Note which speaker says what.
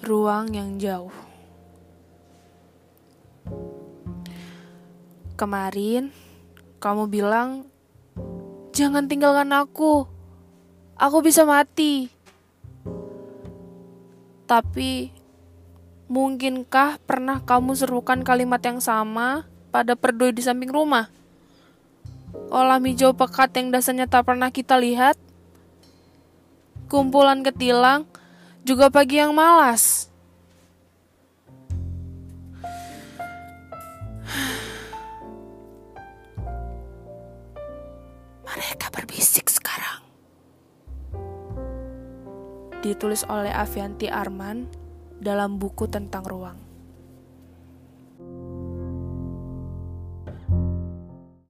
Speaker 1: ruang yang jauh. Kemarin kamu bilang, "Jangan tinggalkan aku. Aku bisa mati." Tapi mungkinkah pernah kamu serukan kalimat yang sama pada perdui di samping rumah? Olah hijau pekat yang dasarnya tak pernah kita lihat? Kumpulan ketilang juga pagi yang malas. Mereka berbisik sekarang. Ditulis oleh Avianti Arman dalam buku tentang ruang.